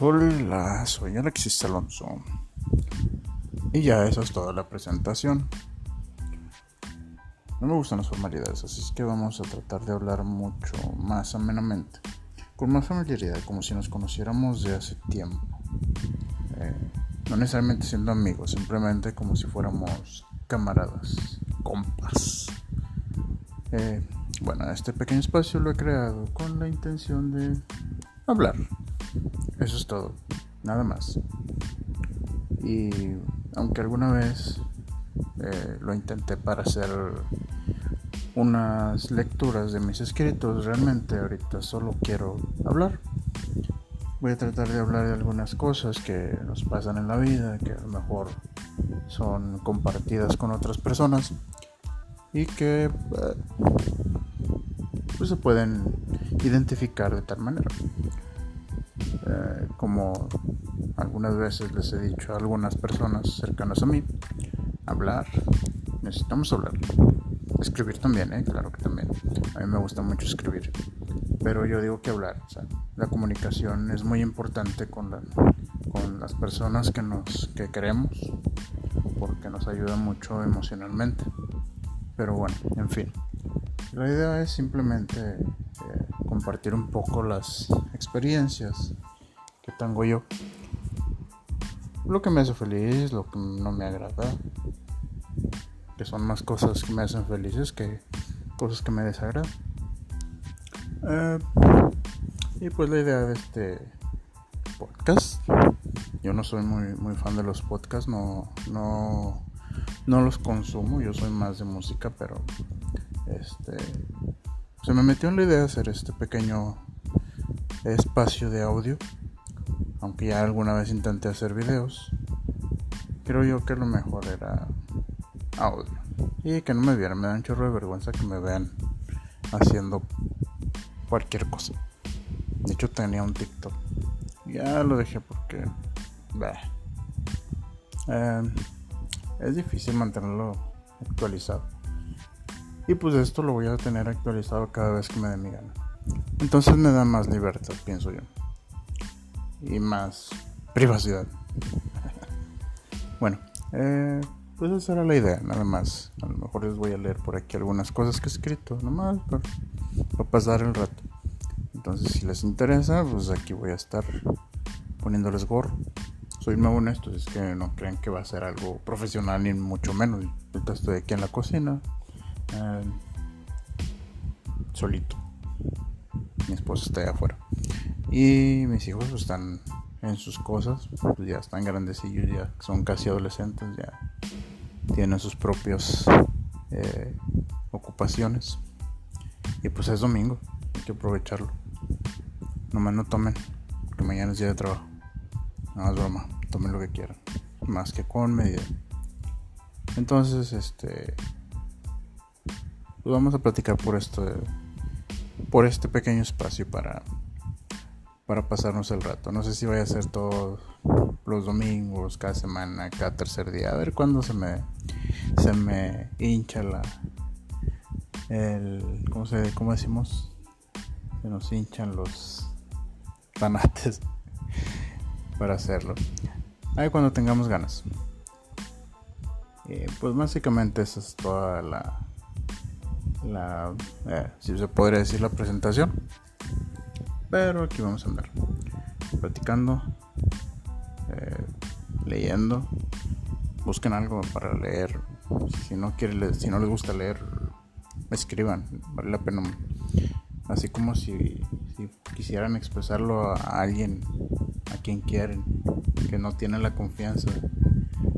Hola, soy Alexis Alonso. Y ya esa es toda la presentación. No me gustan las formalidades, así es que vamos a tratar de hablar mucho más amenamente, con más familiaridad, como si nos conociéramos de hace tiempo. Eh, no necesariamente siendo amigos, simplemente como si fuéramos camaradas, compas. Eh, bueno, este pequeño espacio lo he creado con la intención de hablar eso es todo, nada más. Y aunque alguna vez eh, lo intenté para hacer unas lecturas de mis escritos, realmente ahorita solo quiero hablar. Voy a tratar de hablar de algunas cosas que nos pasan en la vida, que a lo mejor son compartidas con otras personas y que eh, pues se pueden identificar de tal manera. Eh, como algunas veces les he dicho a algunas personas cercanas a mí, hablar, necesitamos hablar. Escribir también, ¿eh? claro que también. A mí me gusta mucho escribir. Pero yo digo que hablar, la comunicación es muy importante con, con las personas que, nos, que queremos, porque nos ayuda mucho emocionalmente. Pero bueno, en fin. La idea es simplemente eh, compartir un poco las experiencias que tengo yo. Lo que me hace feliz, lo que no me agrada. Que son más cosas que me hacen felices que cosas que me desagradan. Eh, y pues la idea de este podcast. Yo no soy muy, muy fan de los podcasts, no, no, no los consumo, yo soy más de música, pero este se me metió en la idea de hacer este pequeño espacio de audio aunque ya alguna vez intenté hacer videos. Creo yo que lo mejor era audio. Y que no me vieran me da un chorro de vergüenza que me vean haciendo cualquier cosa. De hecho tenía un TikTok. Ya lo dejé porque eh, es difícil mantenerlo actualizado y pues esto lo voy a tener actualizado cada vez que me dé mi gana. Entonces me da más libertad, pienso yo. Y más privacidad. bueno, eh, pues esa era la idea, nada más. A lo mejor les voy a leer por aquí algunas cosas que he escrito, nomás para, para pasar el rato. Entonces si les interesa, pues aquí voy a estar poniéndoles gorro. Soy nuevo en esto, es que no crean que va a ser algo profesional ni mucho menos. Ahorita estoy aquí en la cocina eh, solito. Mi esposa está allá afuera. Y mis hijos están en sus cosas, pues, ya están grandecillos, ya son casi adolescentes, ya tienen sus propias eh, ocupaciones. Y pues es domingo, hay que aprovecharlo. Nomás no tomen, que mañana es día de trabajo. No es broma, tomen lo que quieran, más que con medida. Entonces, este, pues vamos a platicar por esto, por este pequeño espacio para, para pasarnos el rato. No sé si vaya a ser todos los domingos, cada semana, cada tercer día. A ver cuándo se me, se me hincha la, el, ¿cómo, se, cómo decimos? Se nos hinchan los tanates para hacerlo. Ahí cuando tengamos ganas. pues básicamente esa es toda la, la, eh, si se podría decir la presentación. Pero aquí vamos a andar platicando, eh, leyendo. Busquen algo para leer. Si no quieren, si no les gusta leer, escriban. Vale la pena. Así como si, si quisieran expresarlo a alguien, a quien quieren, que no tienen la confianza,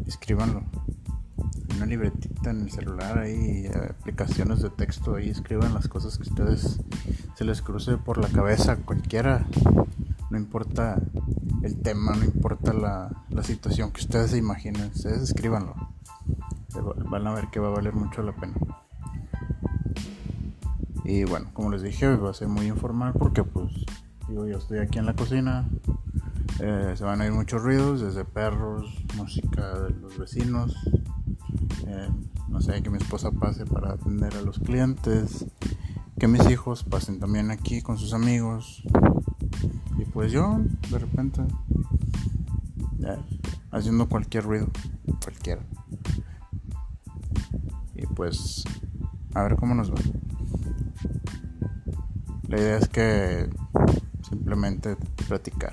escríbanlo una libretita en el celular ahí, aplicaciones de texto ahí, escriban las cosas que ustedes se les cruce por la cabeza, cualquiera, no importa el tema, no importa la, la situación que ustedes se imaginen, ustedes escríbanlo, van a ver que va a valer mucho la pena. Y bueno, como les dije, va a ser muy informal porque pues digo, yo estoy aquí en la cocina, eh, se van a ir muchos ruidos, desde perros, música de los vecinos, eh, no sé, que mi esposa pase para atender a los clientes, que mis hijos pasen también aquí con sus amigos. Y pues yo, de repente, haciendo cualquier ruido, cualquiera. Y pues, a ver cómo nos va. La idea es que simplemente platicar.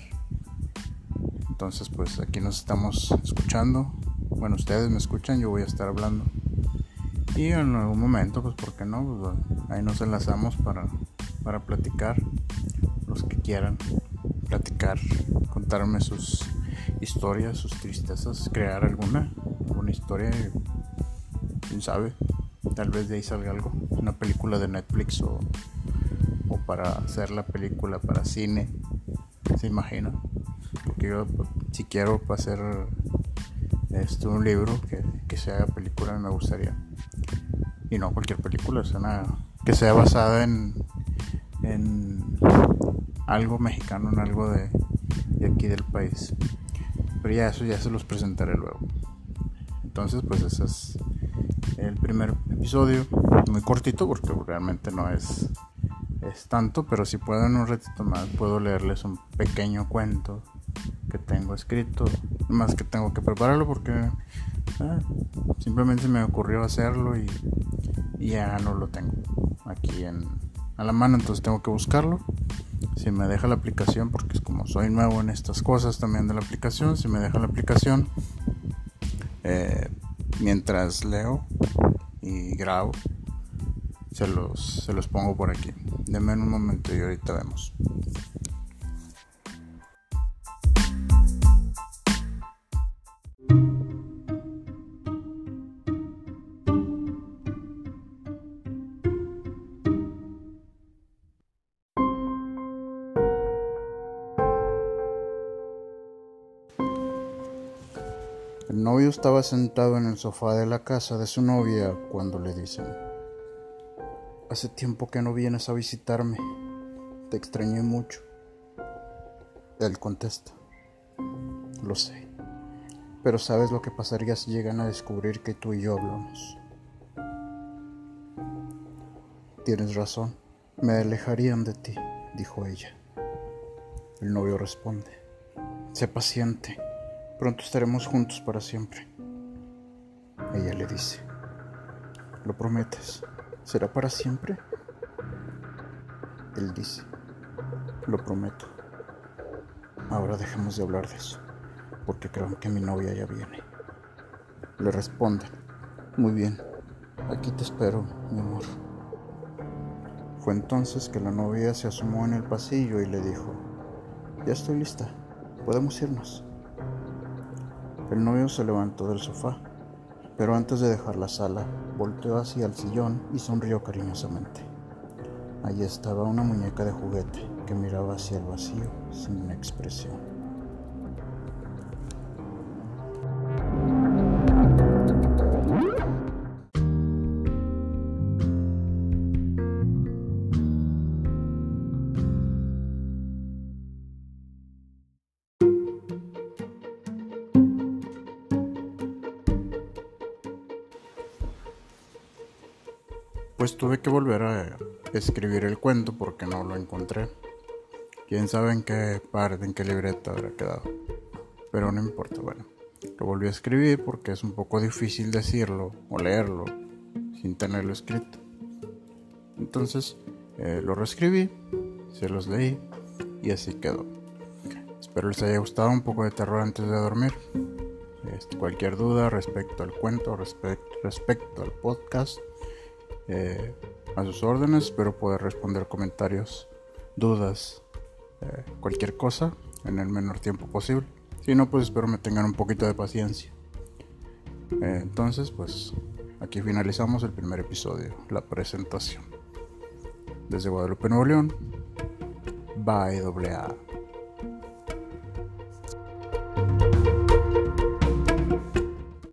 Entonces, pues aquí nos estamos escuchando. Bueno, ustedes me escuchan, yo voy a estar hablando. Y en algún momento, pues, ¿por qué no? Pues, ahí nos enlazamos para, para platicar. Los que quieran platicar, contarme sus historias, sus tristezas, crear alguna, alguna historia. Quién sabe, tal vez de ahí salga algo. Una película de Netflix o, o para hacer la película para cine. ¿Se imagina? Porque yo, si quiero hacer esto, un libro que, que sea película, me gustaría. Y no cualquier película, o que sea basada en, en algo mexicano, en algo de, de aquí del país. Pero ya eso ya se los presentaré luego. Entonces, pues ese es el primer episodio, muy cortito porque realmente no es, es tanto, pero si puedo en un ratito más puedo leerles un pequeño cuento que tengo escrito, más que tengo que prepararlo porque ah, simplemente me ocurrió hacerlo y, ya no lo tengo aquí en, a la mano, entonces tengo que buscarlo si me deja la aplicación, porque es como soy nuevo en estas cosas también de la aplicación, si me deja la aplicación, eh, mientras leo y grabo, se los, se los pongo por aquí. Denme un momento y ahorita vemos. Novio estaba sentado en el sofá de la casa de su novia cuando le dicen, Hace tiempo que no vienes a visitarme, te extrañé mucho. Él contesta, Lo sé, pero ¿sabes lo que pasaría si llegan a descubrir que tú y yo hablamos? Tienes razón, me alejarían de ti, dijo ella. El novio responde, Sé paciente Pronto estaremos juntos para siempre. Ella le dice, ¿lo prometes? ¿Será para siempre? Él dice, lo prometo. Ahora dejemos de hablar de eso, porque creo que mi novia ya viene. Le responde, muy bien, aquí te espero, mi amor. Fue entonces que la novia se asomó en el pasillo y le dijo, ya estoy lista, podemos irnos. El novio se levantó del sofá, pero antes de dejar la sala, volteó hacia el sillón y sonrió cariñosamente. Allí estaba una muñeca de juguete que miraba hacia el vacío sin expresión. Pues tuve que volver a escribir el cuento porque no lo encontré. Quién sabe en qué parte, en qué libreta habrá quedado. Pero no importa, bueno. Lo volví a escribir porque es un poco difícil decirlo o leerlo sin tenerlo escrito. Entonces eh, lo reescribí, se los leí y así quedó. Espero les haya gustado un poco de terror antes de dormir. Este, cualquier duda respecto al cuento, respecto, respecto al podcast, eh, a sus órdenes. Espero poder responder comentarios, dudas, eh, cualquier cosa en el menor tiempo posible. Si no, pues espero me tengan un poquito de paciencia. Eh, entonces, pues aquí finalizamos el primer episodio, la presentación. Desde Guadalupe, Nuevo León, bye AA.